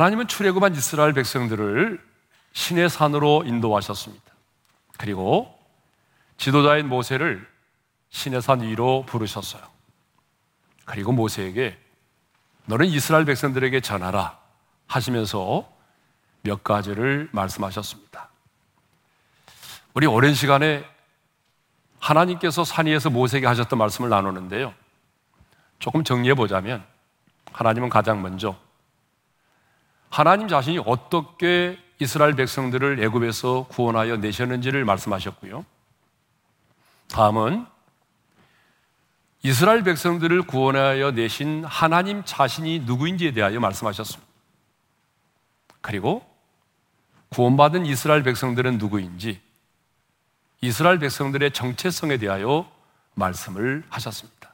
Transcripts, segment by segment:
하나님은 출애굽한 이스라엘 백성들을 신의 산으로 인도하셨습니다. 그리고 지도자인 모세를 신의 산 위로 부르셨어요. 그리고 모세에게 너는 이스라엘 백성들에게 전하라 하시면서 몇 가지를 말씀하셨습니다. 우리 오랜 시간에 하나님께서 산 위에서 모세에게 하셨던 말씀을 나누는데요. 조금 정리해 보자면 하나님은 가장 먼저 하나님 자신이 어떻게 이스라엘 백성들을 애굽에서 구원하여 내셨는지를 말씀하셨고요. 다음은 이스라엘 백성들을 구원하여 내신 하나님 자신이 누구인지에 대하여 말씀하셨습니다. 그리고 구원받은 이스라엘 백성들은 누구인지 이스라엘 백성들의 정체성에 대하여 말씀을 하셨습니다.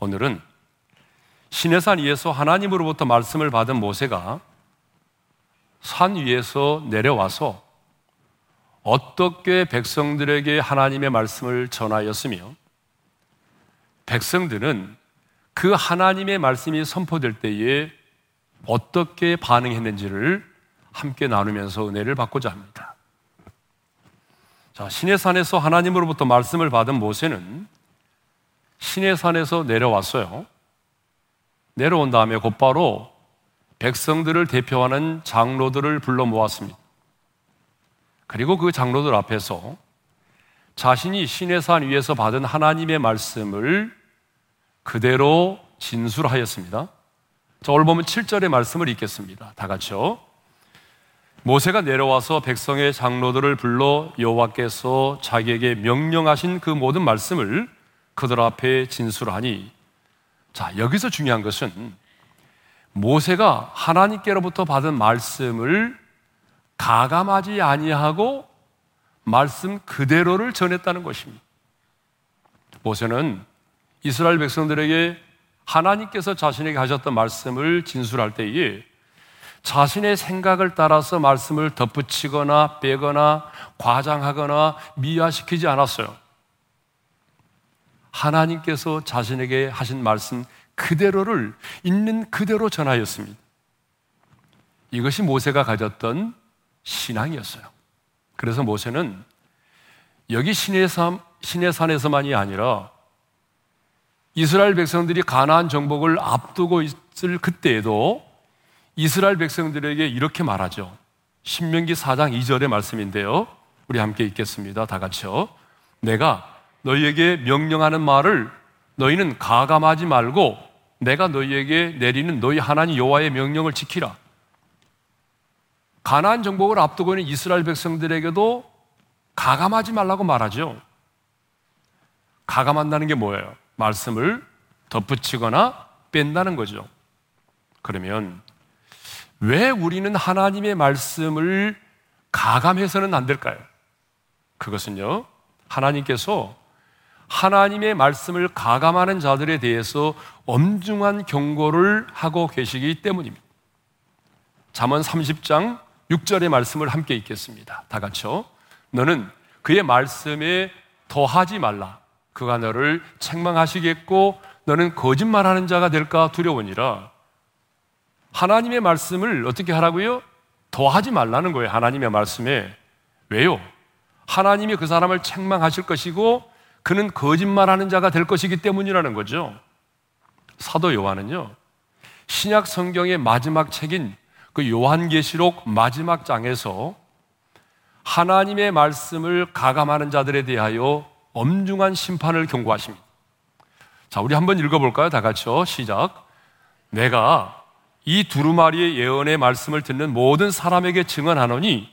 오늘은 시내산 위에서 하나님으로부터 말씀을 받은 모세가 산 위에서 내려와서 어떻게 백성들에게 하나님의 말씀을 전하였으며 백성들은 그 하나님의 말씀이 선포될 때에 어떻게 반응했는지를 함께 나누면서 은혜를 받고자 합니다. 자, 신의 산에서 하나님으로부터 말씀을 받은 모세는 신의 산에서 내려왔어요. 내려온 다음에 곧바로 백성들을 대표하는 장로들을 불러 모았습니다. 그리고 그 장로들 앞에서 자신이 신의 산 위에서 받은 하나님의 말씀을 그대로 진술하였습니다. 자, 오늘 보면 7절의 말씀을 읽겠습니다. 다 같이요. 모세가 내려와서 백성의 장로들을 불러 여호와께서 자기에게 명령하신 그 모든 말씀을 그들 앞에 진술하니 자, 여기서 중요한 것은 모세가 하나님께로부터 받은 말씀을 가감하지 아니하고 말씀 그대로를 전했다는 것입니다. 모세는 이스라엘 백성들에게 하나님께서 자신에게 하셨던 말씀을 진술할 때에 자신의 생각을 따라서 말씀을 덧붙이거나 빼거나 과장하거나 미화시키지 않았어요. 하나님께서 자신에게 하신 말씀 그대로를 있는 그대로 전하였습니다. 이것이 모세가 가졌던 신앙이었어요. 그래서 모세는 여기 신의, 산, 신의 산에서만이 아니라 이스라엘 백성들이 가나안 정복을 앞두고 있을 그때에도 이스라엘 백성들에게 이렇게 말하죠. 신명기 4장 2절의 말씀인데요. 우리 함께 읽겠습니다. 다 같이요. 내가 너희에게 명령하는 말을 너희는 가감하지 말고 내가 너희에게 내리는 너희 하나님 여호와의 명령을 지키라. 가나안 정복을 앞두고 있는 이스라엘 백성들에게도 가감하지 말라고 말하죠. 가감한다는 게 뭐예요? 말씀을 덧붙이거나 뺀다는 거죠. 그러면 왜 우리는 하나님의 말씀을 가감해서는 안 될까요? 그것은요, 하나님께서 하나님의 말씀을 가감하는 자들에 대해서 엄중한 경고를 하고 계시기 때문입니다. 잠언 30장 6절의 말씀을 함께 읽겠습니다. 다 같이요. 너는 그의 말씀에 더하지 말라. 그가 너를 책망하시겠고 너는 거짓말하는 자가 될까 두려우니라. 하나님의 말씀을 어떻게 하라고요? 더하지 말라는 거예요. 하나님의 말씀에. 왜요? 하나님이 그 사람을 책망하실 것이고 그는 거짓말하는 자가 될 것이기 때문이라는 거죠. 사도 요한은요. 신약 성경의 마지막 책인 그 요한계시록 마지막 장에서 하나님의 말씀을 가감하는 자들에 대하여 엄중한 심판을 경고하십니다. 자, 우리 한번 읽어볼까요? 다 같이요. 시작. 내가 이 두루마리의 예언의 말씀을 듣는 모든 사람에게 증언하노니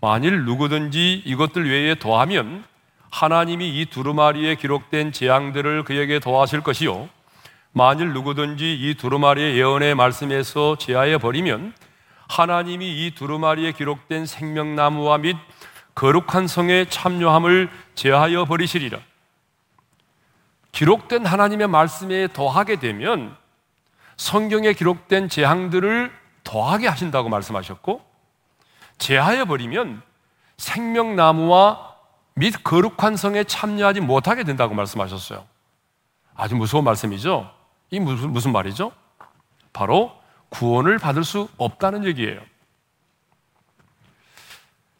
만일 누구든지 이것들 외에 더하면 하나님이 이 두루마리에 기록된 재앙들을 그에게 더하실 것이요. 만일 누구든지 이 두루마리의 예언의 말씀에서 제하여 버리면 하나님이 이 두루마리에 기록된 생명나무와 및 거룩한 성의 참여함을 제하여 버리시리라. 기록된 하나님의 말씀에 더하게 되면 성경에 기록된 재앙들을 더하게 하신다고 말씀하셨고, 제하여 버리면 생명나무와 및 거룩한 성에 참여하지 못하게 된다고 말씀하셨어요. 아주 무서운 말씀이죠? 이 무슨, 무슨 말이죠? 바로 구원을 받을 수 없다는 얘기예요.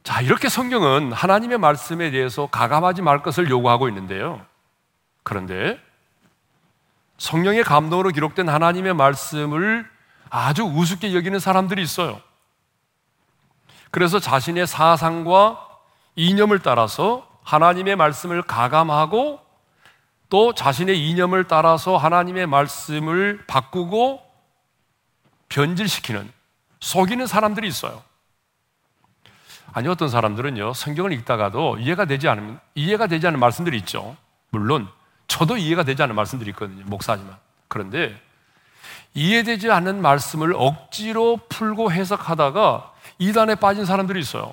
자, 이렇게 성경은 하나님의 말씀에 대해서 가감하지 말 것을 요구하고 있는데요. 그런데 성령의 감동으로 기록된 하나님의 말씀을 아주 우습게 여기는 사람들이 있어요. 그래서 자신의 사상과 이념을 따라서 하나님의 말씀을 가감하고 또 자신의 이념을 따라서 하나님의 말씀을 바꾸고 변질시키는 속이는 사람들이 있어요. 아니 어떤 사람들은요 성경을 읽다가도 이해가 되지 않으면 이해가 되지 않는 말씀들이 있죠. 물론 저도 이해가 되지 않는 말씀들이 있거든요. 목사지만 그런데 이해되지 않는 말씀을 억지로 풀고 해석하다가 이단에 빠진 사람들이 있어요.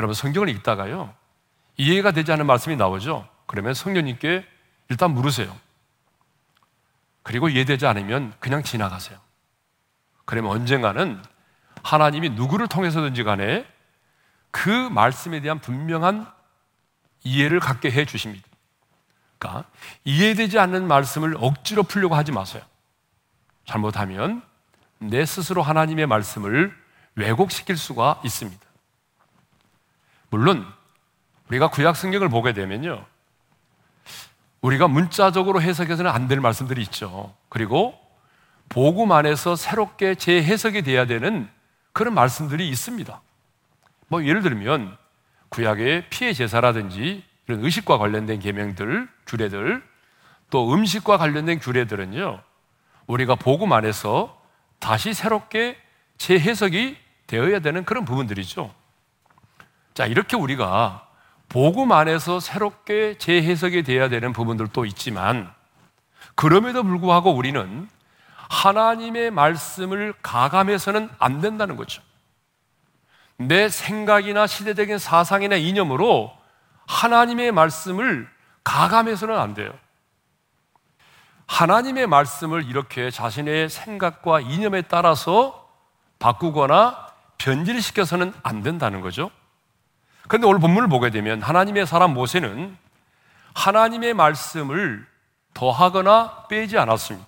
여러분 성경을 읽다가요 이해가 되지 않는 말씀이 나오죠. 그러면 성령님께 일단 물으세요. 그리고 이해되지 않으면 그냥 지나가세요. 그러면 언젠가는 하나님이 누구를 통해서든지 간에 그 말씀에 대한 분명한 이해를 갖게 해 주십니다. 그러니까 이해되지 않는 말씀을 억지로 풀려고 하지 마세요. 잘못하면 내 스스로 하나님의 말씀을 왜곡시킬 수가 있습니다. 물론 우리가 구약 성경을 보게 되면요. 우리가 문자적으로 해석해서는 안 될 말씀들이 있죠. 그리고 복음 안에서 새롭게 재해석이 돼야 되는 그런 말씀들이 있습니다. 뭐 예를 들면 구약의 피해 제사라든지 이런 의식과 관련된 계명들, 규례들, 또 음식과 관련된 규례들은요. 우리가 복음 안에서 다시 새롭게 재해석이 되어야 되는 그런 부분들이죠. 자, 이렇게 우리가 복음 안에서 새롭게 재해석이 되어야 되는 부분들도 있지만 그럼에도 불구하고 우리는 하나님의 말씀을 가감해서는 안 된다는 거죠. 내 생각이나 시대적인 사상이나 이념으로 하나님의 말씀을 가감해서는 안 돼요. 하나님의 말씀을 이렇게 자신의 생각과 이념에 따라서 바꾸거나 변질시켜서는 안 된다는 거죠. 그런데 오늘 본문을 보게 되면 하나님의 사람 모세는 하나님의 말씀을 더하거나 빼지 않았습니다.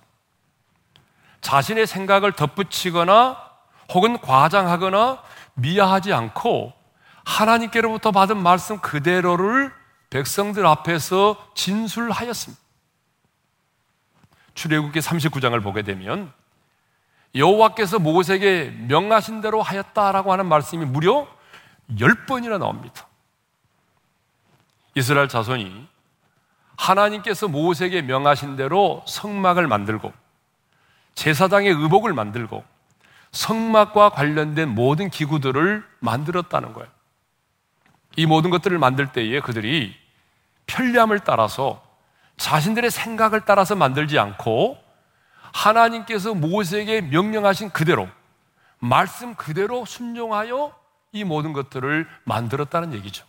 자신의 생각을 덧붙이거나 혹은 과장하거나 미화하지 않고 하나님께로부터 받은 말씀 그대로를 백성들 앞에서 진술하였습니다. 출애굽기 39장을 보게 되면 여호와께서 모세에게 명하신 대로 하였다라고 하는 말씀이 무려 10번이나 나옵니다. 이스라엘 자손이 하나님께서 모세에게 명하신 대로 성막을 만들고 제사장의 의복을 만들고 성막과 관련된 모든 기구들을 만들었다는 거예요. 이 모든 것들을 만들 때에 그들이 편리함을 따라서 자신들의 생각을 따라서 만들지 않고 하나님께서 모세에게 명령하신 그대로 말씀 그대로 순종하여 이 모든 것들을 만들었다는 얘기죠.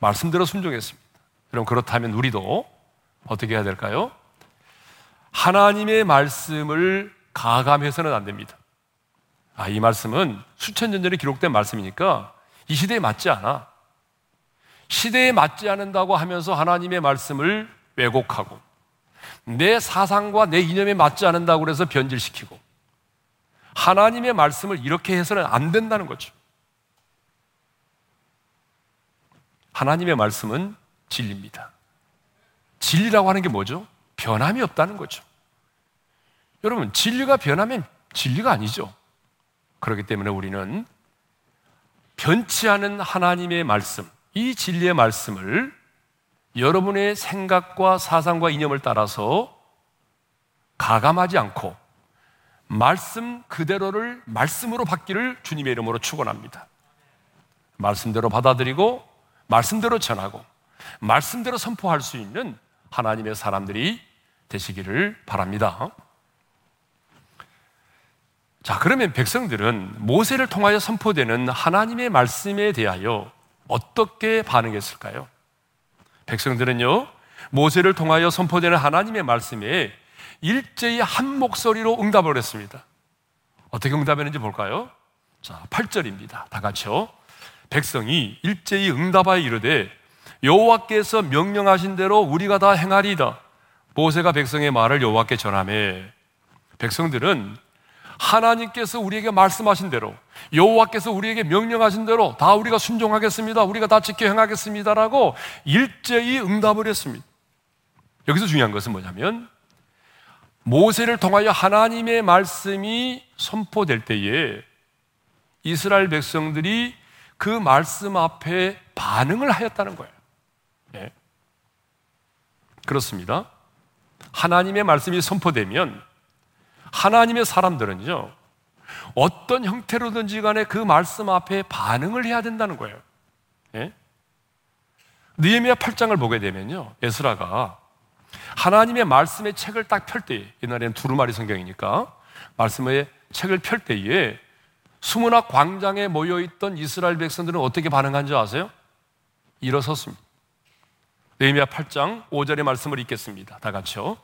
말씀대로 순종했습니다. 그럼 그렇다면 우리도 어떻게 해야 될까요? 하나님의 말씀을 가감해서는 안 됩니다. 아, 이 말씀은 수천 년 전에 기록된 말씀이니까 이 시대에 맞지 않아. 시대에 맞지 않는다고 하면서 하나님의 말씀을 왜곡하고 내 사상과 내 이념에 맞지 않는다고 해서 변질시키고 하나님의 말씀을 이렇게 해서는 안 된다는 거죠. 하나님의 말씀은 진리입니다. 진리라고 하는 게 뭐죠? 변함이 없다는 거죠. 여러분, 진리가 변하면 진리가 아니죠. 그렇기 때문에 우리는 변치 않은 하나님의 말씀, 이 진리의 말씀을 여러분의 생각과 사상과 이념을 따라서 가감하지 않고 말씀 그대로를 말씀으로 받기를 주님의 이름으로 축원합니다. 말씀대로 받아들이고 말씀대로 전하고 말씀대로 선포할 수 있는 하나님의 사람들이 되시기를 바랍니다. 자, 그러면 백성들은 모세를 통하여 선포되는 하나님의 말씀에 대하여 어떻게 반응했을까요? 백성들은요, 모세를 통하여 선포되는 하나님의 말씀에 일제히 한 목소리로 응답을 했습니다. 어떻게 응답했는지 볼까요? 자, 8절입니다. 다 같이요. 백성이 일제히 응답하여 이르되 여호와께서 명령하신 대로 우리가 다 행하리이다. 모세가 백성의 말을 여호와께 전하매 백성들은 하나님께서 우리에게 말씀하신 대로 여호와께서 우리에게 명령하신 대로 다 우리가 순종하겠습니다. 우리가 다 지켜 행하겠습니다라고 일제히 응답을 했습니다. 여기서 중요한 것은 뭐냐면 모세를 통하여 하나님의 말씀이 선포될 때에 이스라엘 백성들이 그 말씀 앞에 반응을 하였다는 거예요. 네. 그렇습니다. 하나님의 말씀이 선포되면 하나님의 사람들은요, 어떤 형태로든지 간에 그 말씀 앞에 반응을 해야 된다는 거예요. 예? 느헤미야 8장을 보게 되면요. 에스라가 하나님의 말씀의 책을 딱 펼 때에 옛날에는 두루마리 성경이니까 말씀의 책을 펼 때에 수문학 광장에 모여 있던 이스라엘 백성들은 어떻게 반응한 줄 아세요? 일어섰습니다. 느헤미야 8장 5절의 말씀을 읽겠습니다. 다 같이요.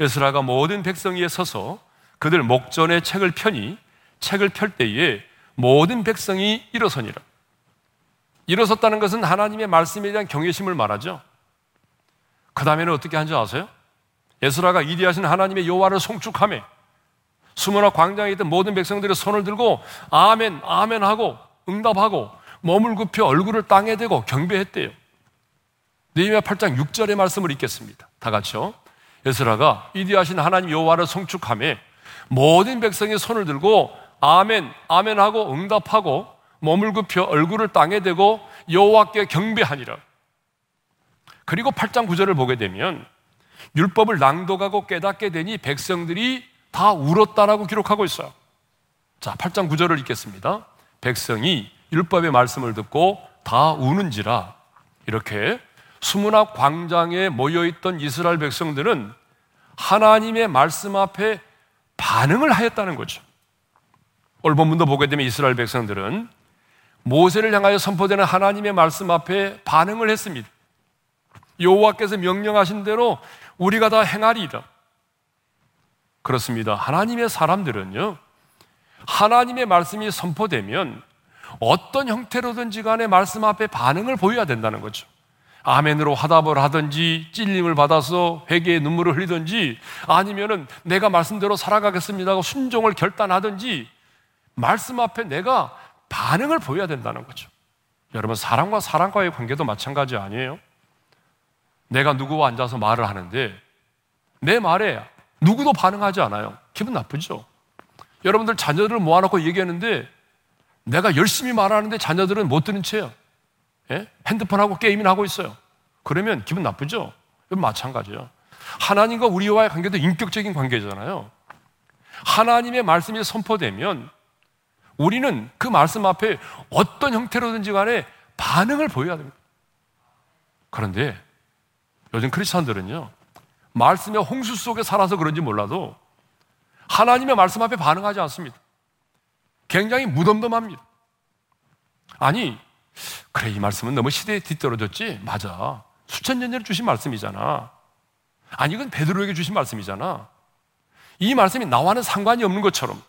에스라가 모든 백성 위에 서서 그들 목전에 책을 펴니 책을 펼 때에 모든 백성이 일어서니라. 일어섰다는 것은 하나님의 말씀에 대한 경외심을 말하죠. 그 다음에는 어떻게 한 줄 아세요? 예수라가 이디하신 하나님의 여호와를 송축함에 수문화 광장에 있던 모든 백성들이 손을 들고 아멘 아멘 하고 응답하고 몸을 굽혀 얼굴을 땅에 대고 경배했대요. 느헤미야 8장 6절의 말씀을 읽겠습니다. 다 같이요. 예수라가 이디하신 하나님 여호와를 송축함에 모든 백성이 손을 들고 아멘, 아멘 하고 응답하고 몸을 굽혀 얼굴을 땅에 대고 여호와께 경배하니라. 그리고 8장 9절을 보게 되면 율법을 낭독하고 깨닫게 되니 백성들이 다 울었다라고 기록하고 있어요. 자, 8장 9절을 읽겠습니다. 백성이 율법의 말씀을 듣고 다 우는지라 이렇게 수문학 광장에 모여 있던 이스라엘 백성들은 하나님의 말씀 앞에 반응을 하였다는 거죠. 오늘 본문도 보게 되면 이스라엘 백성들은 모세를 향하여 선포되는 하나님의 말씀 앞에 반응을 했습니다. 여호와께서 명령하신 대로 우리가 다 행하리이다. 그렇습니다. 하나님의 사람들은요. 하나님의 말씀이 선포되면 어떤 형태로든지 간에 말씀 앞에 반응을 보여야 된다는 거죠. 아멘으로 화답을 하든지 찔림을 받아서 회개의 눈물을 흘리든지 아니면은 내가 말씀대로 살아가겠습니다 하고 순종을 결단하든지 말씀 앞에 내가 반응을 보여야 된다는 거죠. 여러분 사람과 사람과의 관계도 마찬가지 아니에요? 내가 누구와 앉아서 말을 하는데 내 말에 누구도 반응하지 않아요. 기분 나쁘죠? 여러분들 자녀들을 모아놓고 얘기하는데 내가 열심히 말하는데 자녀들은 못 듣는 채요. 예? 핸드폰하고 게임이나 하고 있어요. 그러면 기분 나쁘죠? 마찬가지예요. 하나님과 우리와의 관계도 인격적인 관계잖아요. 하나님의 말씀이 선포되면 우리는 그 말씀 앞에 어떤 형태로든지 간에 반응을 보여야 됩니다. 그런데 요즘 크리스천들은요, 말씀의 홍수 속에 살아서 그런지 몰라도 하나님의 말씀 앞에 반응하지 않습니다. 굉장히 무덤덤합니다. 아니, 그래, 이 말씀은 너무 시대에 뒤떨어졌지? 맞아. 수천 년 전에 주신 말씀이잖아. 아니, 이건 베드로에게 주신 말씀이잖아. 이 말씀이 나와는 상관이 없는 것처럼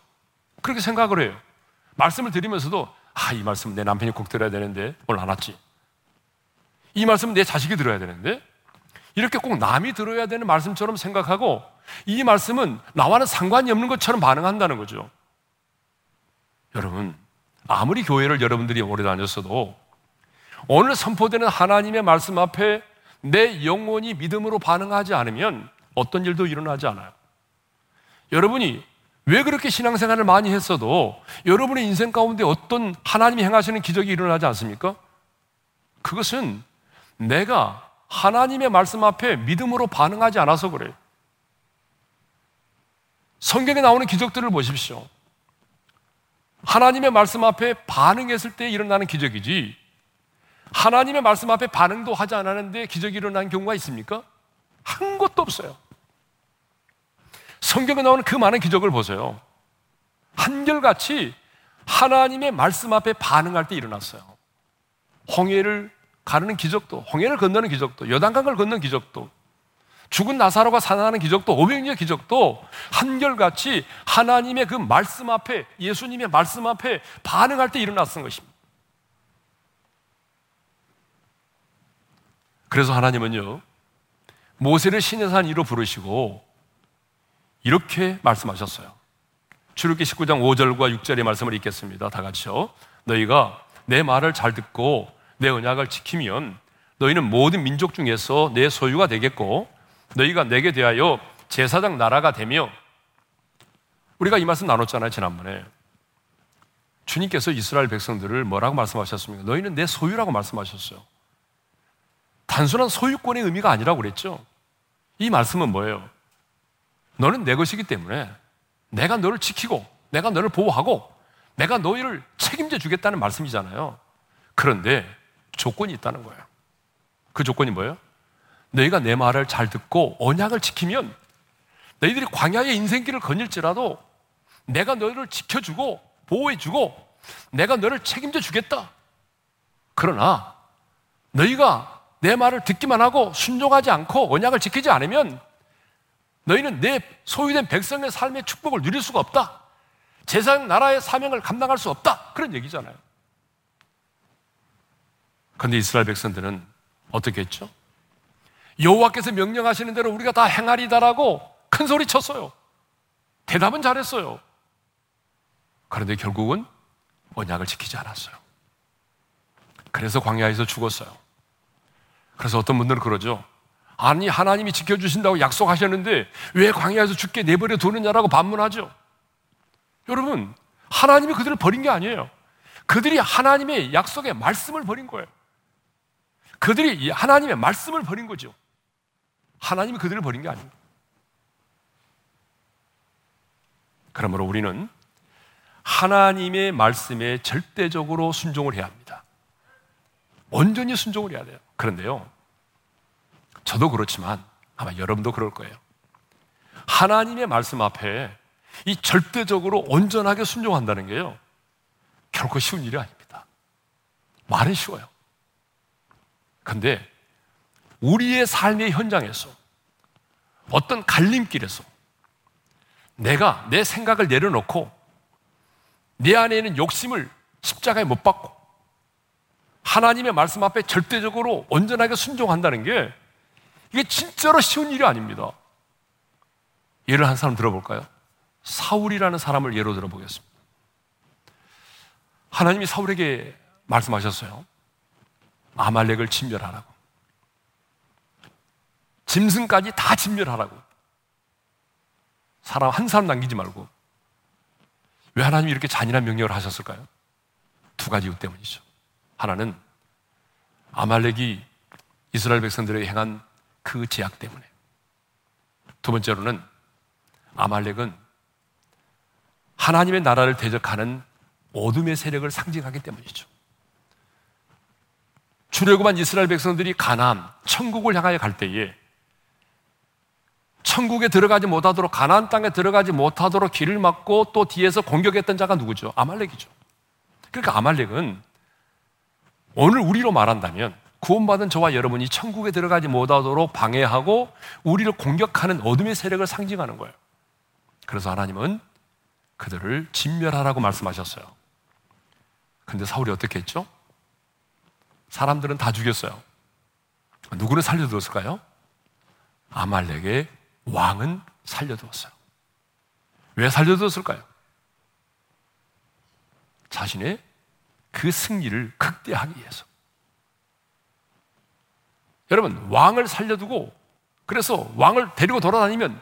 그렇게 생각을 해요. 말씀을 드리면서도 아, 이 말씀 내 남편이 꼭 들어야 되는데 오늘 안 왔지. 이 말씀은 내 자식이 들어야 되는데 이렇게 꼭 남이 들어야 되는 말씀처럼 생각하고 이 말씀은 나와는 상관이 없는 것처럼 반응한다는 거죠. 여러분, 아무리 교회를 여러분들이 오래 다녔어도 오늘 선포되는 하나님의 말씀 앞에 내 영혼이 믿음으로 반응하지 않으면 어떤 일도 일어나지 않아요. 여러분이 왜 그렇게 신앙생활을 많이 했어도 여러분의 인생 가운데 어떤 하나님이 행하시는 기적이 일어나지 않습니까? 그것은 내가 하나님의 말씀 앞에 믿음으로 반응하지 않아서 그래요. 성경에 나오는 기적들을 보십시오. 하나님의 말씀 앞에 반응했을 때 일어나는 기적이지 하나님의 말씀 앞에 반응도 하지 않았는데 기적이 일어난 경우가 있습니까? 한 것도 없어요. 성경에 나오는 그 많은 기적을 보세요. 한결같이 하나님의 말씀 앞에 반응할 때 일어났어요. 홍해를 가르는 기적도, 홍해를 건너는 기적도, 여단강을 건너는 기적도, 죽은 나사로가 살아나는 기적도, 500년 기적도 한결같이 하나님의 그 말씀 앞에, 예수님의 말씀 앞에 반응할 때 일어났던 것입니다. 그래서 하나님은요, 모세를 신의 산 위로 부르시고 이렇게 말씀하셨어요. 출애굽기 19장 5절과 6절의 말씀을 읽겠습니다. 다 같이요. 너희가 내 말을 잘 듣고 내 언약을 지키면 너희는 모든 민족 중에서 내 소유가 되겠고 너희가 내게 대하여 제사장 나라가 되며 우리가 이 말씀 나눴잖아요, 지난번에. 주님께서 이스라엘 백성들을 뭐라고 말씀하셨습니까? 너희는 내 소유라고 말씀하셨어요. 단순한 소유권의 의미가 아니라고 그랬죠. 이 말씀은 뭐예요? 너는 내 것이기 때문에 내가 너를 지키고 내가 너를 보호하고 내가 너희를 책임져 주겠다는 말씀이잖아요. 그런데 조건이 있다는 거예요. 그 조건이 뭐예요? 너희가 내 말을 잘 듣고 언약을 지키면 너희들이 광야의 인생길을 거닐지라도 내가 너희를 지켜주고 보호해주고 내가 너를 책임져 주겠다. 그러나 너희가 내 말을 듣기만 하고 순종하지 않고 언약을 지키지 않으면 너희는 내 소유된 백성의 삶의 축복을 누릴 수가 없다. 제사장 나라의 사명을 감당할 수 없다. 그런 얘기잖아요. 그런데 이스라엘 백성들은 어떻게 했죠? 여호와께서 명령하시는 대로 우리가 다 행하리다라고 큰 소리 쳤어요. 대답은 잘했어요. 그런데 결국은 언약을 지키지 않았어요. 그래서 광야에서 죽었어요. 그래서 어떤 분들은 그러죠. 아니, 하나님이 지켜주신다고 약속하셨는데 왜 광야에서 죽게 내버려 두느냐라고 반문하죠. 여러분, 하나님이 그들을 버린 게 아니에요. 그들이 하나님의 약속의 말씀을 버린 거예요. 그들이 하나님의 말씀을 버린 거죠. 하나님이 그들을 버린 게 아닙니다. 그러므로 우리는 하나님의 말씀에 절대적으로 순종을 해야 합니다. 온전히 순종을 해야 돼요. 그런데요, 저도 그렇지만 아마 여러분도 그럴 거예요. 하나님의 말씀 앞에 이 절대적으로 온전하게 순종한다는 게요, 결코 쉬운 일이 아닙니다. 말은 쉬워요. 근데 우리의 삶의 현장에서 어떤 갈림길에서 내가 내 생각을 내려놓고 내 안에 있는 욕심을 십자가에 못 박고 하나님의 말씀 앞에 절대적으로 온전하게 순종한다는 게 이게 진짜로 쉬운 일이 아닙니다. 예를 한 사람 들어볼까요? 사울이라는 사람을 예로 들어보겠습니다. 하나님이 사울에게 말씀하셨어요. 아말렉을 진멸하라고. 짐승까지 다 진멸하라고. 사람 한 사람 남기지 말고. 왜 하나님이 이렇게 잔인한 명령을 하셨을까요? 두 가지 이유 때문이죠. 하나는 아말렉이 이스라엘 백성들에게 행한 그 제약 때문에. 두 번째로는 아말렉은 하나님의 나라를 대적하는 어둠의 세력을 상징하기 때문이죠. 출애굽한 이스라엘 백성들이 가나안 천국을 향하여 갈 때에 천국에 들어가지 못하도록 가나안 땅에 들어가지 못하도록 길을 막고 또 뒤에서 공격했던 자가 누구죠? 아말렉이죠. 그러니까 아말렉은 오늘 우리로 말한다면 구원받은 저와 여러분이 천국에 들어가지 못하도록 방해하고 우리를 공격하는 어둠의 세력을 상징하는 거예요. 그래서 하나님은 그들을 진멸하라고 말씀하셨어요. 근데 사울이 어떻게 했죠? 사람들은 다 죽였어요. 누구를 살려두었을까요? 아말렉의 왕은 살려두었어요. 왜 살려두었을까요? 자신의 그 승리를 극대하기 위해서. 여러분, 왕을 살려두고 그래서 왕을 데리고 돌아다니면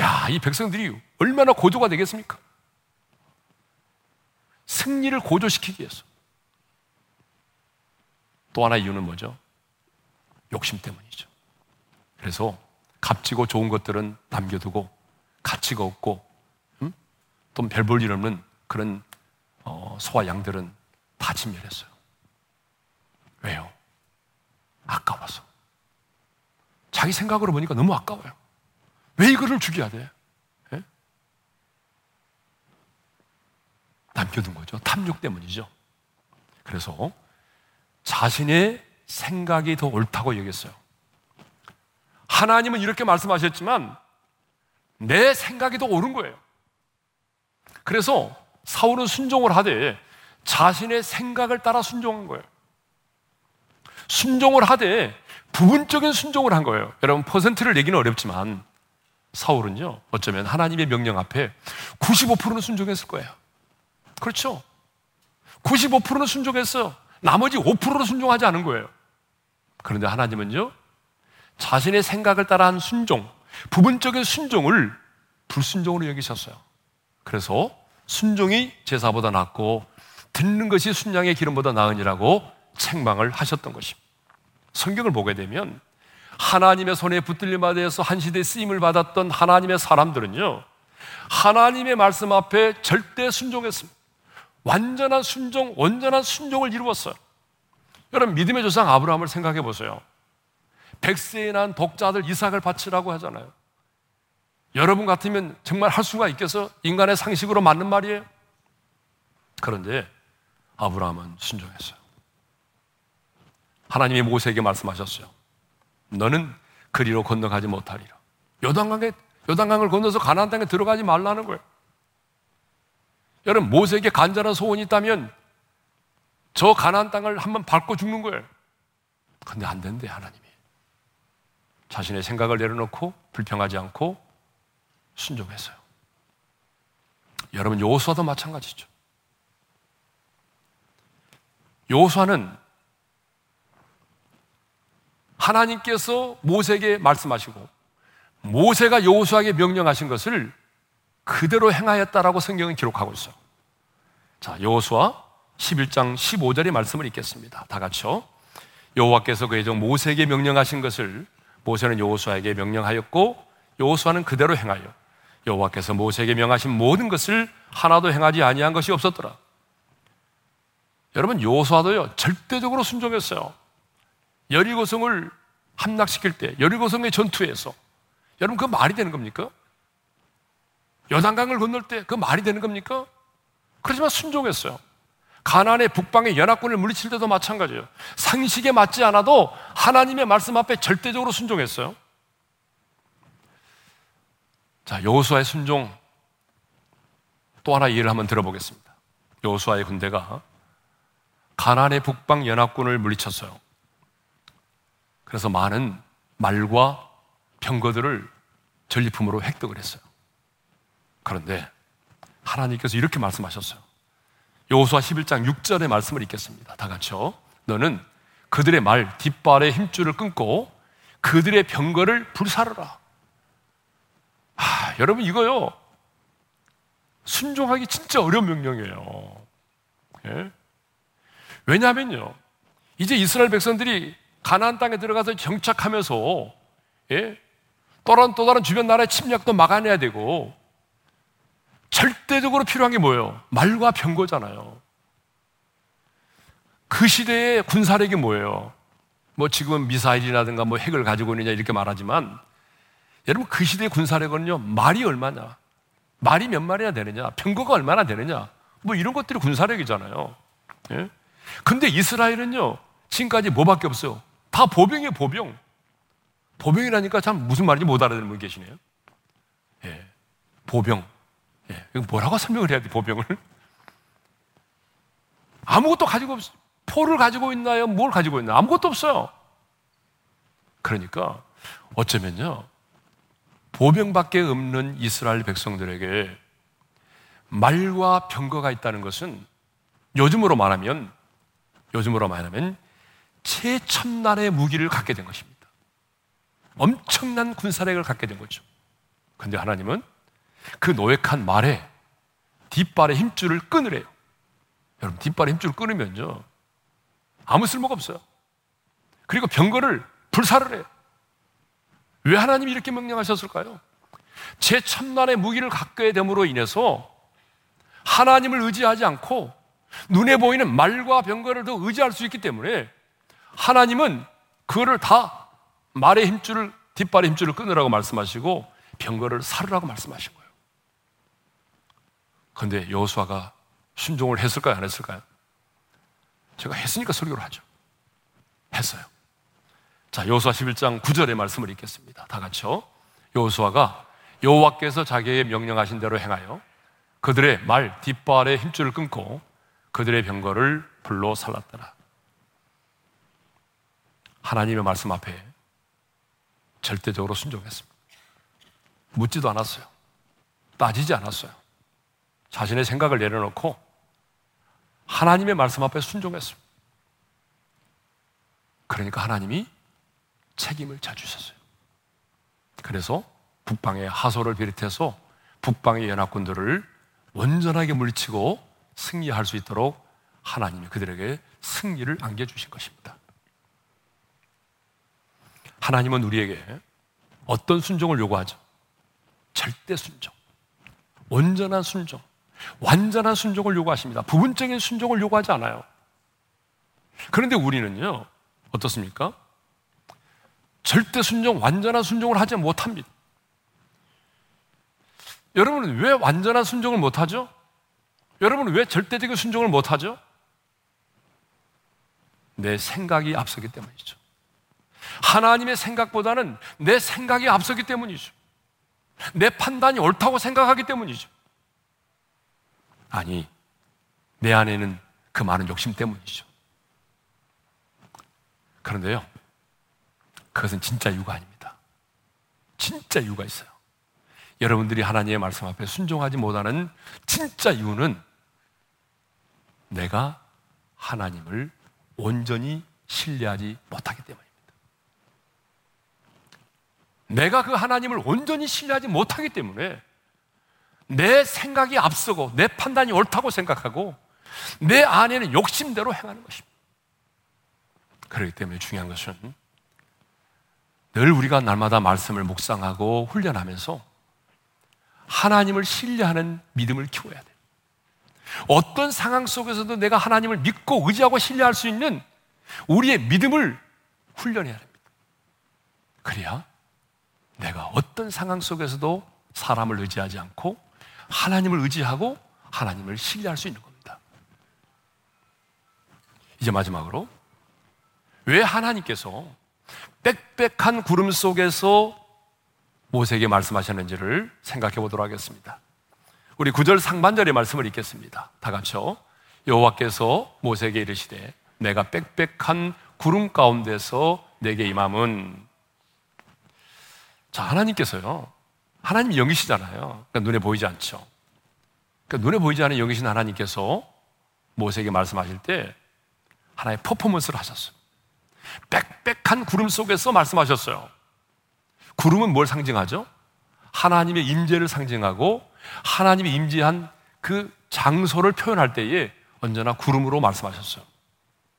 야, 이 백성들이 얼마나 고조가 되겠습니까? 승리를 고조시키기 위해서. 또 하나 이유는 뭐죠? 욕심 때문이죠. 그래서 값지고 좋은 것들은 남겨두고 가치가 없고 음? 또별 볼 일 없는 그런 어, 소와 양들은 다 진멸했어요. 왜요? 아까워서. 자기 생각으로 보니까 너무 아까워요. 왜 이거를 죽여야 돼? 예? 남겨둔 거죠. 탐욕 때문이죠. 그래서 자신의 생각이 더 옳다고 여겼어요. 하나님은 이렇게 말씀하셨지만 내 생각이 더 옳은 거예요. 그래서 사울은 순종을 하되 자신의 생각을 따라 순종한 거예요. 순종을 하되 부분적인 순종을 한 거예요. 여러분 퍼센트를 내기는 어렵지만 사울은요, 어쩌면 하나님의 명령 앞에 95%는 순종했을 거예요. 그렇죠? 95%는 순종했어요. 나머지 5%는 순종하지 않은 거예요. 그런데 하나님은요, 자신의 생각을 따라한 순종, 부분적인 순종을 불순종으로 여기셨어요. 그래서 순종이 제사보다 낫고 듣는 것이 순양의 기름보다 나으니라고 책망을 하셨던 것입니다. 성경을 보게 되면 하나님의 손에 붙들림에 대해서 한 시대에 쓰임을 받았던 하나님의 사람들은요, 하나님의 말씀 앞에 절대 순종했습니다. 완전한 순종, 온전한 순종을 이루었어요. 여러분, 믿음의 조상 아브라함을 생각해 보세요. 백세에 난 독자들 이삭을 바치라고 하잖아요. 여러분 같으면 정말 할 수가 있겠어? 인간의 상식으로 맞는 말이에요? 그런데 아브라함은 순종했어요. 하나님이 모세에게 말씀하셨어요. 너는 그리로 건너가지 못하리라. 요단강에 요단강을 건너서 가나안 땅에 들어가지 말라는 거예요. 여러분 모세에게 간절한 소원이 있다면 저 가나안 땅을 한번 밟고 죽는 거예요. 근데 안 된대 하나님이. 자신의 생각을 내려놓고 불평하지 않고 순종했어요. 여러분 요수와도 마찬가지죠. 요수아는 하나님께서 모세에게 말씀하시고 모세가 여호수아에게 명령하신 것을 그대로 행하였다라고 성경은 기록하고 있어요. 자, 여호수아 11장 15절의 말씀을 읽겠습니다. 다 같이요. 여호와께서 그의 종 모세에게 명령하신 것을 모세는 여호수아에게 명령하였고 여호수아는 그대로 행하여 여호와께서 모세에게 명하신 모든 것을 하나도 행하지 아니한 것이 없었더라. 여러분 여호수아도요 절대적으로 순종했어요. 여리고성을 함락시킬 때 여리고성의 전투에서 여러분 그 말이 되는 겁니까? 여단강을 건널 때 그 말이 되는 겁니까? 그렇지만 순종했어요. 가나안의 북방의 연합군을 물리칠 때도 마찬가지예요. 상식에 맞지 않아도 하나님의 말씀 앞에 절대적으로 순종했어요. 자, 여호수아의 순종 또 하나 예를 한번 들어보겠습니다. 여호수아의 군대가 가나안의 북방 연합군을 물리쳤어요. 그래서 많은 말과 병거들을 전리품으로 획득을 했어요. 그런데 하나님께서 이렇게 말씀하셨어요. 여호수아 11장 6절의 말씀을 읽겠습니다. 다 같이요. 너는 그들의 말 뒷발의 힘줄을 끊고 그들의 병거를 불사르라. 아, 여러분 이거요. 순종하기 진짜 어려운 명령이에요. 예? 왜냐하면요. 이제 이스라엘 백성들이 가나안 땅에 들어가서 정착하면서 예? 또 다른 또 다른 주변 나라의 침략도 막아내야 되고 절대적으로 필요한 게 뭐예요? 말과 병거잖아요. 그 시대의 군사력이 뭐예요? 뭐 지금은 미사일이라든가 뭐 핵을 가지고 있느냐 이렇게 말하지만 여러분 그 시대의 군사력은요 말이 얼마냐? 말이 몇 마리나 되느냐? 병거가 얼마나 되느냐? 뭐 이런 것들이 군사력이잖아요. 예? 근데 이스라엘은요 지금까지 뭐밖에 없어요? 다 보병이에요, 보병. 보병이라니까 참 무슨 말인지 못 알아듣는 분 계시네요. 예. 보병. 예. 이거 뭐라고 설명을 해야 돼, 보병을? 아무것도 가지고 없어요. 포를 가지고 있나요? 뭘 가지고 있나요? 아무것도 없어요. 그러니까 어쩌면요. 보병밖에 없는 이스라엘 백성들에게 말과 병거가 있다는 것은 요즘으로 말하면 요즘으로 말하면 최첨단의 무기를 갖게 된 것입니다. 엄청난 군사력을 갖게 된 거죠. 근데 하나님은 그 노획한 말에 뒷발의 힘줄을 끊으래요. 여러분, 뒷발의 힘줄을 끊으면요. 아무 쓸모가 없어요. 그리고 병거를 불사를 해요. 왜 하나님이 이렇게 명령하셨을까요? 최첨단의 무기를 갖게 됨으로 인해서 하나님을 의지하지 않고 눈에 보이는 말과 병거를 더 의지할 수 있기 때문에 하나님은 그거를 다 말의 힘줄을 뒷발의 힘줄을 끊으라고 말씀하시고 병거를 사르라고 말씀하신 거예요. 그런데 여호수아가 순종을 했을까요? 안 했을까요? 제가 했으니까 설교를 하죠. 했어요. 자, 여호수아 11장 9절의 말씀을 읽겠습니다. 다 같이요. 여호수아가 여호와께서 자기에게 명령하신 대로 행하여 그들의 말 뒷발의 힘줄을 끊고 그들의 병거를 불로 살랐더라. 하나님의 말씀 앞에 절대적으로 순종했습니다. 묻지도 않았어요. 따지지 않았어요. 자신의 생각을 내려놓고 하나님의 말씀 앞에 순종했어요. 그러니까 하나님이 책임을 져주셨어요. 그래서 북방의 하소를 비롯해서 북방의 연합군들을 온전하게 물리치고 승리할 수 있도록 하나님이 그들에게 승리를 안겨주신 것입니다. 하나님은 우리에게 어떤 순종을 요구하죠? 절대 순종, 온전한 순종, 완전한 순종을 요구하십니다. 부분적인 순종을 요구하지 않아요. 그런데 우리는요, 어떻습니까? 절대 순종, 완전한 순종을 하지 못합니다. 여러분은 왜 완전한 순종을 못하죠? 여러분은 왜 절대적인 순종을 못하죠? 내 생각이 앞서기 때문이죠. 하나님의 생각보다는 내 생각이 앞서기 때문이죠. 내 판단이 옳다고 생각하기 때문이죠. 아니, 내 안에는 그 많은 욕심 때문이죠. 그런데요, 그것은 진짜 이유가 아닙니다. 진짜 이유가 있어요. 여러분들이 하나님의 말씀 앞에 순종하지 못하는 진짜 이유는 내가 하나님을 온전히 신뢰하지 못하기 때문입니다. 내가 그 하나님을 온전히 신뢰하지 못하기 때문에 내 생각이 앞서고 내 판단이 옳다고 생각하고 내 안에는 욕심대로 행하는 것입니다. 그렇기 때문에 중요한 것은 늘 우리가 날마다 말씀을 묵상하고 훈련하면서 하나님을 신뢰하는 믿음을 키워야 돼요. 어떤 상황 속에서도 내가 하나님을 믿고 의지하고 신뢰할 수 있는 우리의 믿음을 훈련해야 됩니다. 그래야 내가 어떤 상황 속에서도 사람을 의지하지 않고 하나님을 의지하고 하나님을 신뢰할 수 있는 겁니다. 이제 마지막으로 왜 하나님께서 빽빽한 구름 속에서 모세에게 말씀하셨는지를 생각해 보도록 하겠습니다. 우리 9절 상반절의 말씀을 읽겠습니다. 다 같이요. 여호와께서 모세에게 이르시되 내가 빽빽한 구름 가운데서 내게 임함은 자 하나님께서요. 하나님 영이시잖아요. 그러니까 눈에 보이지 않죠. 그러니까 눈에 보이지 않는 영이신 하나님께서 모세에게 말씀하실 때 하나의 퍼포먼스를 하셨어요. 빽빽한 구름 속에서 말씀하셨어요. 구름은 뭘 상징하죠? 하나님의 임재를 상징하고 하나님의 임재한 그 장소를 표현할 때에 언제나 구름으로 말씀하셨어요.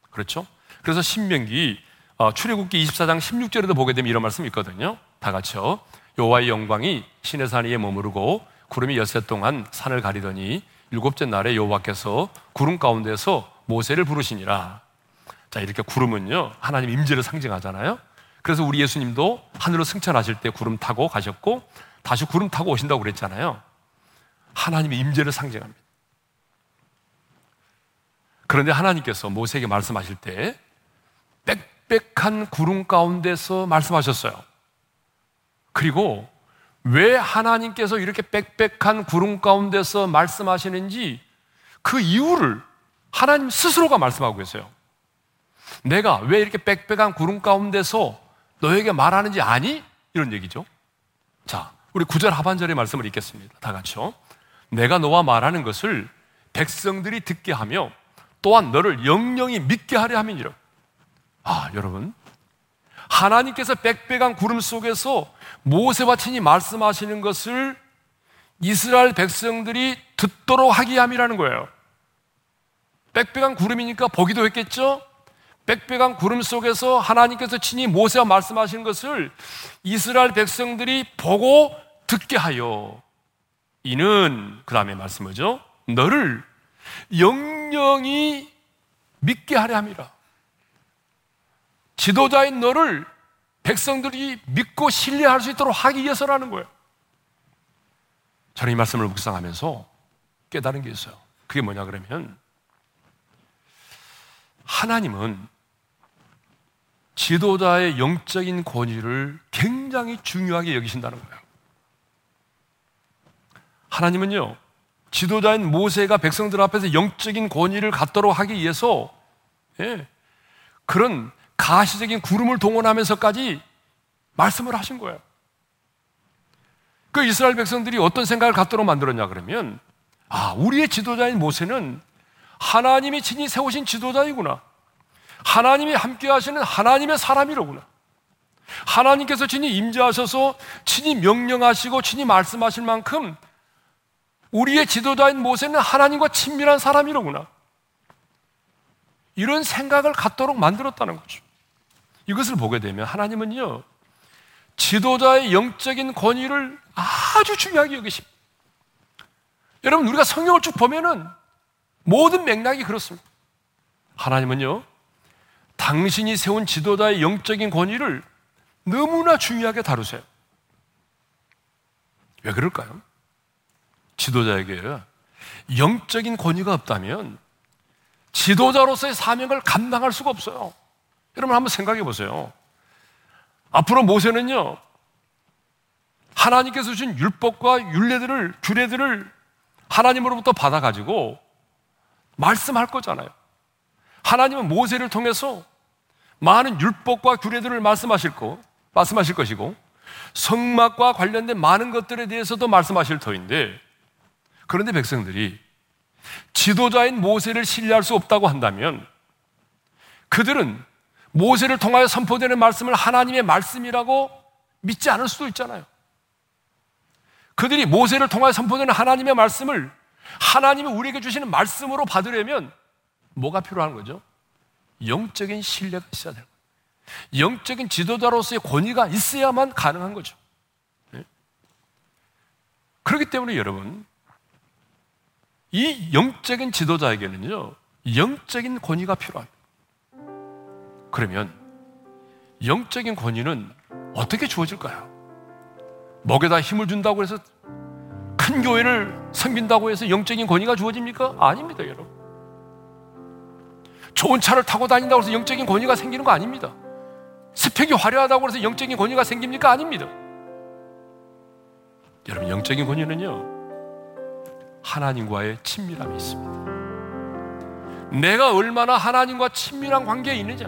그렇죠? 그래서 신명기 어, 출애굽기 24장 16절에도 보게 되면 이런 말씀이 있거든요. 다 같이요. 여호와의 영광이 신의 산 위에 머무르고 구름이 엿새 동안 산을 가리더니 일곱째 날에 여호와께서 구름 가운데서 모세를 부르시니라. 자, 이렇게 구름은요. 하나님 임재를 상징하잖아요. 그래서 우리 예수님도 하늘로 승천하실 때 구름 타고 가셨고 다시 구름 타고 오신다고 그랬잖아요. 하나님의 임재를 상징합니다. 그런데 하나님께서 모세에게 말씀하실 때 빽빽한 구름 가운데서 말씀하셨어요. 그리고 왜 하나님께서 이렇게 빽빽한 구름 가운데서 말씀하시는지 그 이유를 하나님 스스로가 말씀하고 계세요. 내가 왜 이렇게 빽빽한 구름 가운데서 너에게 말하는지 아니? 이런 얘기죠. 자, 우리 구절 하반절의 말씀을 읽겠습니다. 다 같이요. 내가 너와 말하는 것을 백성들이 듣게 하며 또한 너를 영영히 믿게 하려 함이니라. 아, 여러분. 하나님께서 빽빽한 구름 속에서 모세와 친히 말씀하시는 것을 이스라엘 백성들이 듣도록 하기 함이라는 거예요. 빽빽한 구름이니까 보기도 했겠죠? 빽빽한 구름 속에서 하나님께서 친히 모세와 말씀하시는 것을 이스라엘 백성들이 보고 듣게 하여 이는 그 다음에 말씀하죠. 너를 영영이 믿게 하려 함이라. 지도자인 너를 백성들이 믿고 신뢰할 수 있도록 하기 위해서라는 거예요. 저는 이 말씀을 묵상하면서 깨달은 게 있어요. 그게 뭐냐 그러면 하나님은 지도자의 영적인 권위를 굉장히 중요하게 여기신다는 거예요. 하나님은요, 지도자인 모세가 백성들 앞에서 영적인 권위를 갖도록 하기 위해서 예, 그런 가시적인 구름을 동원하면서까지 말씀을 하신 거예요. 그 이스라엘 백성들이 어떤 생각을 갖도록 만들었냐 그러면 아, 우리의 지도자인 모세는 하나님이 친히 세우신 지도자이구나. 하나님이 함께 하시는 하나님의 사람이로구나. 하나님께서 친히 임재하셔서 친히 명령하시고 친히 말씀하실 만큼 우리의 지도자인 모세는 하나님과 친밀한 사람이로구나. 이런 생각을 갖도록 만들었다는 거죠. 이것을 보게 되면 하나님은요, 지도자의 영적인 권위를 아주 중요하게 여기십니다. 여러분, 우리가 성경을 쭉 보면은 모든 맥락이 그렇습니다. 하나님은요, 당신이 세운 지도자의 영적인 권위를 너무나 중요하게 다루세요. 왜 그럴까요? 지도자에게 영적인 권위가 없다면 지도자로서의 사명을 감당할 수가 없어요. 여러분 한번 생각해 보세요. 앞으로 모세는요, 하나님께서 주신 율법과 율례들을, 규례들을 하나님으로부터 받아 가지고 말씀할 거잖아요. 하나님은 모세를 통해서 많은 율법과 규례들을 말씀하실 거, 말씀하실 것이고, 성막과 관련된 많은 것들에 대해서도 말씀하실 터인데, 그런데 백성들이 지도자인 모세를 신뢰할 수 없다고 한다면, 그들은 모세를 통하여 선포되는 말씀을 하나님의 말씀이라고 믿지 않을 수도 있잖아요. 그들이 모세를 통하여 선포되는 하나님의 말씀을 하나님이 우리에게 주시는 말씀으로 받으려면 뭐가 필요한 거죠? 영적인 신뢰가 있어야 되는 거예요. 영적인 지도자로서의 권위가 있어야만 가능한 거죠. 네? 그렇기 때문에 여러분, 이 영적인 지도자에게는요, 영적인 권위가 필요합니다. 그러면 영적인 권위는 어떻게 주어질까요? 먹에다 힘을 준다고 해서 큰 교회를 섬긴다고 해서 영적인 권위가 주어집니까? 아닙니다, 여러분. 좋은 차를 타고 다닌다고 해서 영적인 권위가 생기는 거 아닙니다. 스펙이 화려하다고 해서 영적인 권위가 생깁니까? 아닙니다. 여러분, 영적인 권위는요, 하나님과의 친밀함이 있습니다. 내가 얼마나 하나님과 친밀한 관계에 있느냐,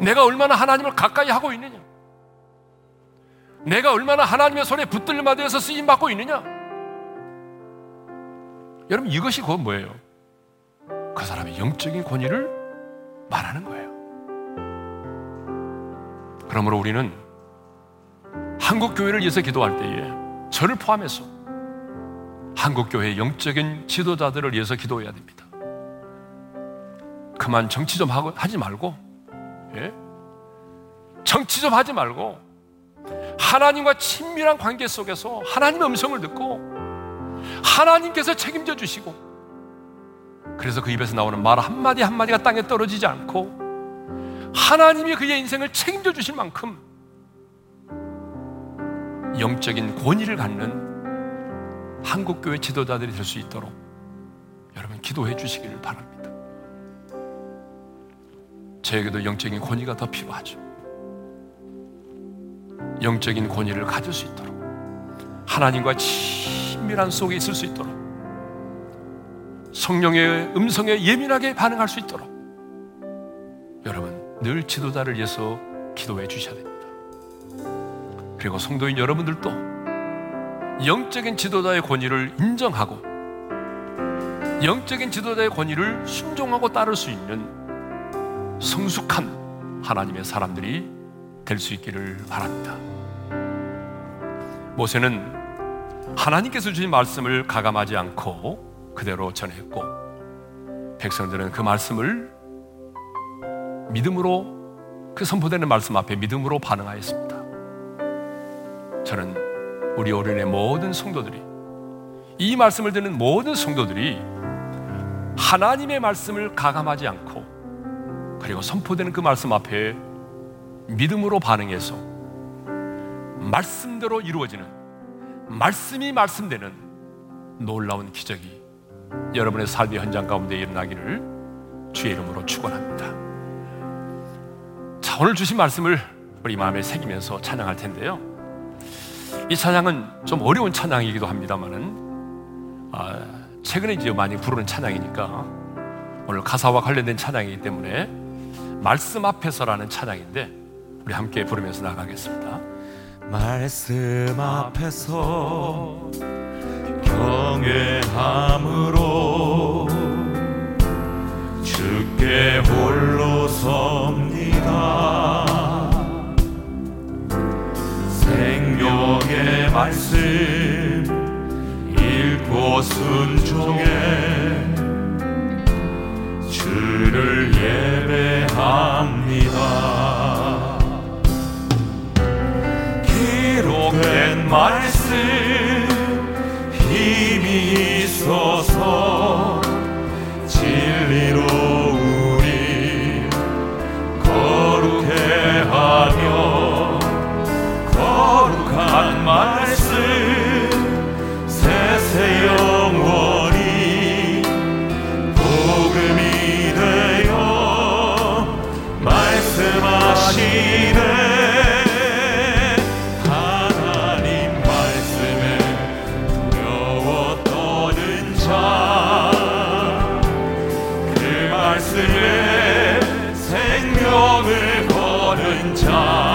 내가 얼마나 하나님을 가까이 하고 있느냐, 내가 얼마나 하나님의 손에 붙들림마 되어서 쓰임 받고 있느냐? 여러분 이것이 그건 뭐예요? 그 사람의 영적인 권위를 말하는 거예요. 그러므로 우리는 한국 교회를 위해서 기도할 때에 저를 포함해서 한국 교회의 영적인 지도자들을 위해서 기도해야 됩니다. 그만 정치 좀 하고 하지 말고, 예? 정치 좀 하지 말고 하나님과 친밀한 관계 속에서 하나님의 음성을 듣고 하나님께서 책임져 주시고 그래서 그 입에서 나오는 말 한마디 한마디가 땅에 떨어지지 않고 하나님이 그의 인생을 책임져 주실 만큼 영적인 권위를 갖는 한국교회 지도자들이 될 수 있도록 여러분 기도해 주시기를 바랍니다. 저에게도 영적인 권위가 더 필요하죠. 영적인 권위를 가질 수 있도록 하나님과 친밀한 속에 있을 수 있도록 성령의 음성에 예민하게 반응할 수 있도록 여러분 늘 지도자를 위해서 기도해 주셔야 됩니다. 그리고 성도인 여러분들도 영적인 지도자의 권위를 인정하고 영적인 지도자의 권위를 순종하고 따를 수 있는 성숙한 하나님의 사람들이 될 수 있기를 바랍니다. 모세는 하나님께서 주신 말씀을 가감하지 않고 그대로 전했고 백성들은 그 말씀을 믿음으로 그 선포되는 말씀 앞에 믿음으로 반응하였습니다. 저는 우리 어린의 모든 성도들이 이 말씀을 듣는 모든 성도들이 하나님의 말씀을 가감하지 않고 그리고 선포되는 그 말씀 앞에 믿음으로 반응해서 말씀대로 이루어지는 말씀이 말씀되는 놀라운 기적이 여러분의 삶의 현장 가운데 일어나기를 주의 이름으로 축원합니다. 자, 오늘 주신 말씀을 우리 마음에 새기면서 찬양할 텐데요. 이 찬양은 좀 어려운 찬양이기도 합니다만은 아, 최근에 이제 많이 부르는 찬양이니까 오늘 가사와 관련된 찬양이기 때문에 말씀 앞에서라는 찬양인데 우리 함께 부르면서 나가겠습니다. 말씀 앞에서 경외함으로 주께 홀로 섭니다 생명의 말씀 읽고 순종해 예배합니다. 기록된 말씀 힘이 있어서 진리로 말씀 거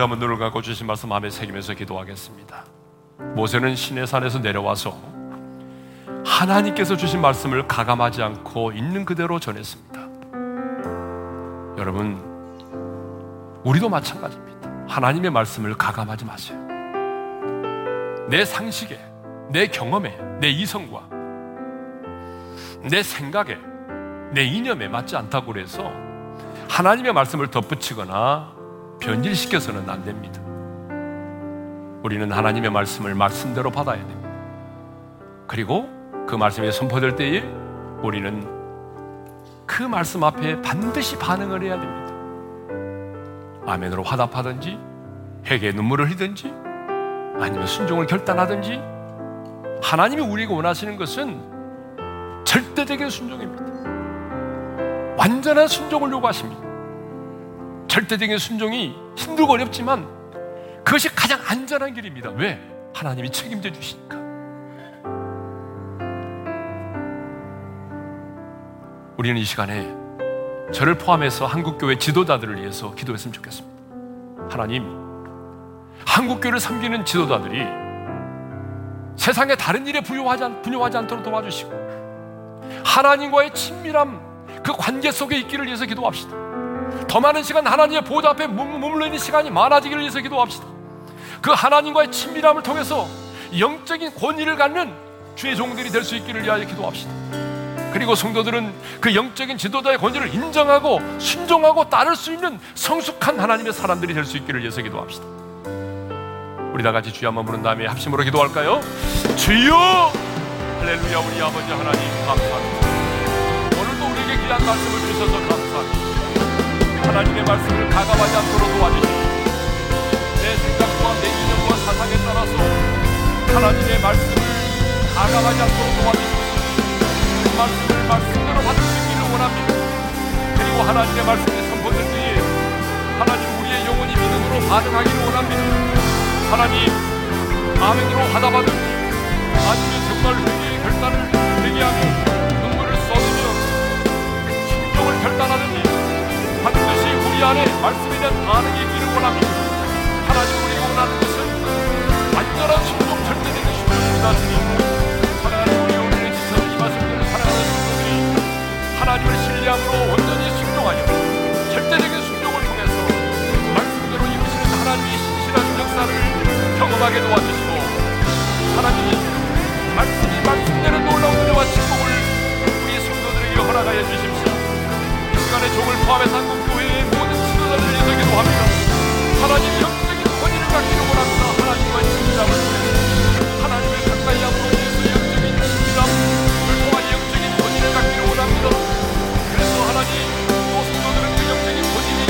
우리 한번 눈을 감고 주신 말씀 마음에 새기면서 기도하겠습니다. 모세는 시내산에서 내려와서 하나님께서 주신 말씀을 가감하지 않고 있는 그대로 전했습니다. 여러분, 우리도 마찬가지입니다. 하나님의 말씀을 가감하지 마세요. 내 상식에, 내 경험에, 내 이성과 내 생각에, 내 이념에 맞지 않다고 그래서 하나님의 말씀을 덧붙이거나 변질시켜서는 안 됩니다. 우리는 하나님의 말씀을 말씀대로 받아야 됩니다. 그리고 그 말씀이 선포될 때에 우리는 그 말씀 앞에 반드시 반응을 해야 됩니다. 아멘으로 화답하든지 회개의 눈물을 흘리든지 아니면 순종을 결단하든지 하나님이 우리에게 원하시는 것은 절대적인 순종입니다. 완전한 순종을 요구하십니다. 절대적인 순종이 힘들고 어렵지만 그것이 가장 안전한 길입니다. 왜? 하나님이 책임져 주시니까. 우리는 이 시간에 저를 포함해서 한국교회 지도자들을 위해서 기도했으면 좋겠습니다. 하나님, 한국교회를 섬기는 지도자들이 세상의 다른 일에 않, 분요하지 않도록 도와주시고 하나님과의 친밀함 그 관계 속에 있기를 위해서 기도합시다. 더 많은 시간 하나님의 보좌 앞에 머물러 있는 시간이 많아지기를 위해서 기도합시다. 그 하나님과의 친밀함을 통해서 영적인 권위를 갖는 주의 종들이 될 수 있기를 위하여 기도합시다. 그리고 성도들은 그 영적인 지도자의 권위를 인정하고 순종하고 따를 수 있는 성숙한 하나님의 사람들이 될 수 있기를 위해서 기도합시다. 우리 다 같이 주여 한번 부른 다음에 합심으로 기도할까요? 주여! 할렐루야 우리 아버지 하나님 감사합니다. 귀한 말씀을 주셔서 감사합니다. 하나님의 말씀을 가감하지 않도록 도와주십시오. 내 생각과 내 이념과 사상에 따라서 하나님의 말씀을 가감하지 않도록 도와주십시오. 그 말씀을 말씀대로 받을 수 있기를 원합니다. 그리고 하나님의 말씀이 선포될 때에 하나님 우리의 영혼이 믿음으로 반응하기를 원합니다. 하나님 아멘으로 하다 받을지 아니면 정말 회개의 결단을 회개하며 우리 안에 말씀에 대한 반응이 있기를 원합니다. 하나님 우리가 원하는 것은 완전한 순종 절대적인 순종입니다 주님 하나님 우리 영혼에 지쳐서 이 말씀들을 사랑하는 성도들이 하나님을 신뢰함으로 온전히 순종하여 절대적인 순종을 통해서 말씀대로 이루시는 하나님의 신실한 역사를 경험하게 도와주시고 하나님이 말씀이 말씀대로 놀라운 은혜와 축복을 우리 성도들에게 허락하여 주십시오 이 시간에 종을 포함해서 한국교회 기도합니다 하나님 영적인 권위를 갖기를 원합니다. 하나님과 친밀함을 통해서 하나님의 가까이 함으로 인해서 영적인 친밀함을 통한 영적인 권위를 갖기를 원합니다. 그래서 하나님 또 성도들은 그 영적인 권위를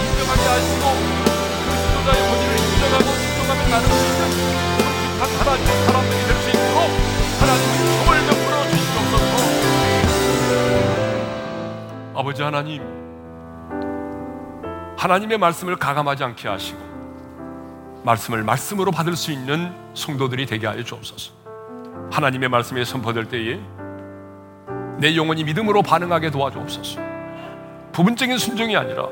인정하게 하시고 그 지도자의 권위를 인정하고 인정하며 나눌 수 있는 성직한 하나님의 사람들이 될 수 있도록 하나님의 총을 베풀어 주시옵소서. 아버지 하나님 하나님의 말씀을 가감하지 않게 하시고 말씀을 말씀으로 받을 수 있는 성도들이 되게 하여 주옵소서. 하나님의 말씀이 선포될 때에 내 영혼이 믿음으로 반응하게 도와주옵소서. 부분적인 순종이 아니라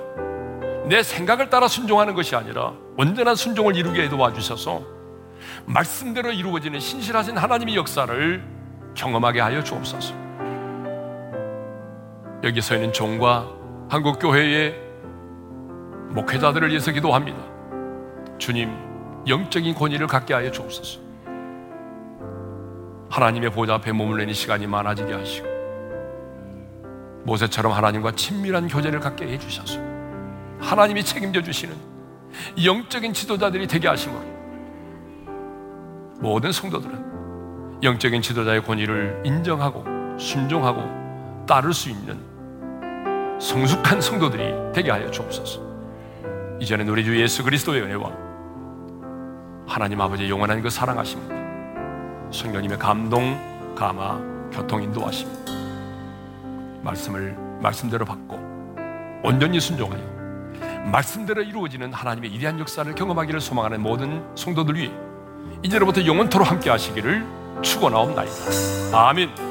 내 생각을 따라 순종하는 것이 아니라 온전한 순종을 이루게 도와주셔서 말씀대로 이루어지는 신실하신 하나님의 역사를 경험하게 하여 주옵소서. 여기 서 있는 종과 한국 교회의 목회자들을 위해서 기도합니다. 주님, 영적인 권위를 갖게 하여 주옵소서. 하나님의 보좌 앞에 몸을 내는 시간이 많아지게 하시고 모세처럼 하나님과 친밀한 교제를 갖게 해 주셔서 하나님이 책임져 주시는 영적인 지도자들이 되게 하심으로 모든 성도들은 영적인 지도자의 권위를 인정하고 순종하고 따를 수 있는 성숙한 성도들이 되게 하여 주옵소서. 이제는 우리 주 예수 그리스도의 은혜와 하나님 아버지의 영원한 그 사랑하심과 성령님의 감동, 감화, 교통 인도하심 말씀을 말씀대로 받고 온전히 순종하여 말씀대로 이루어지는 하나님의 이대한 역사를 경험하기를 소망하는 모든 성도들 위해 이제로부터 영원토록 함께 하시기를 축원하옵나이다. 아멘.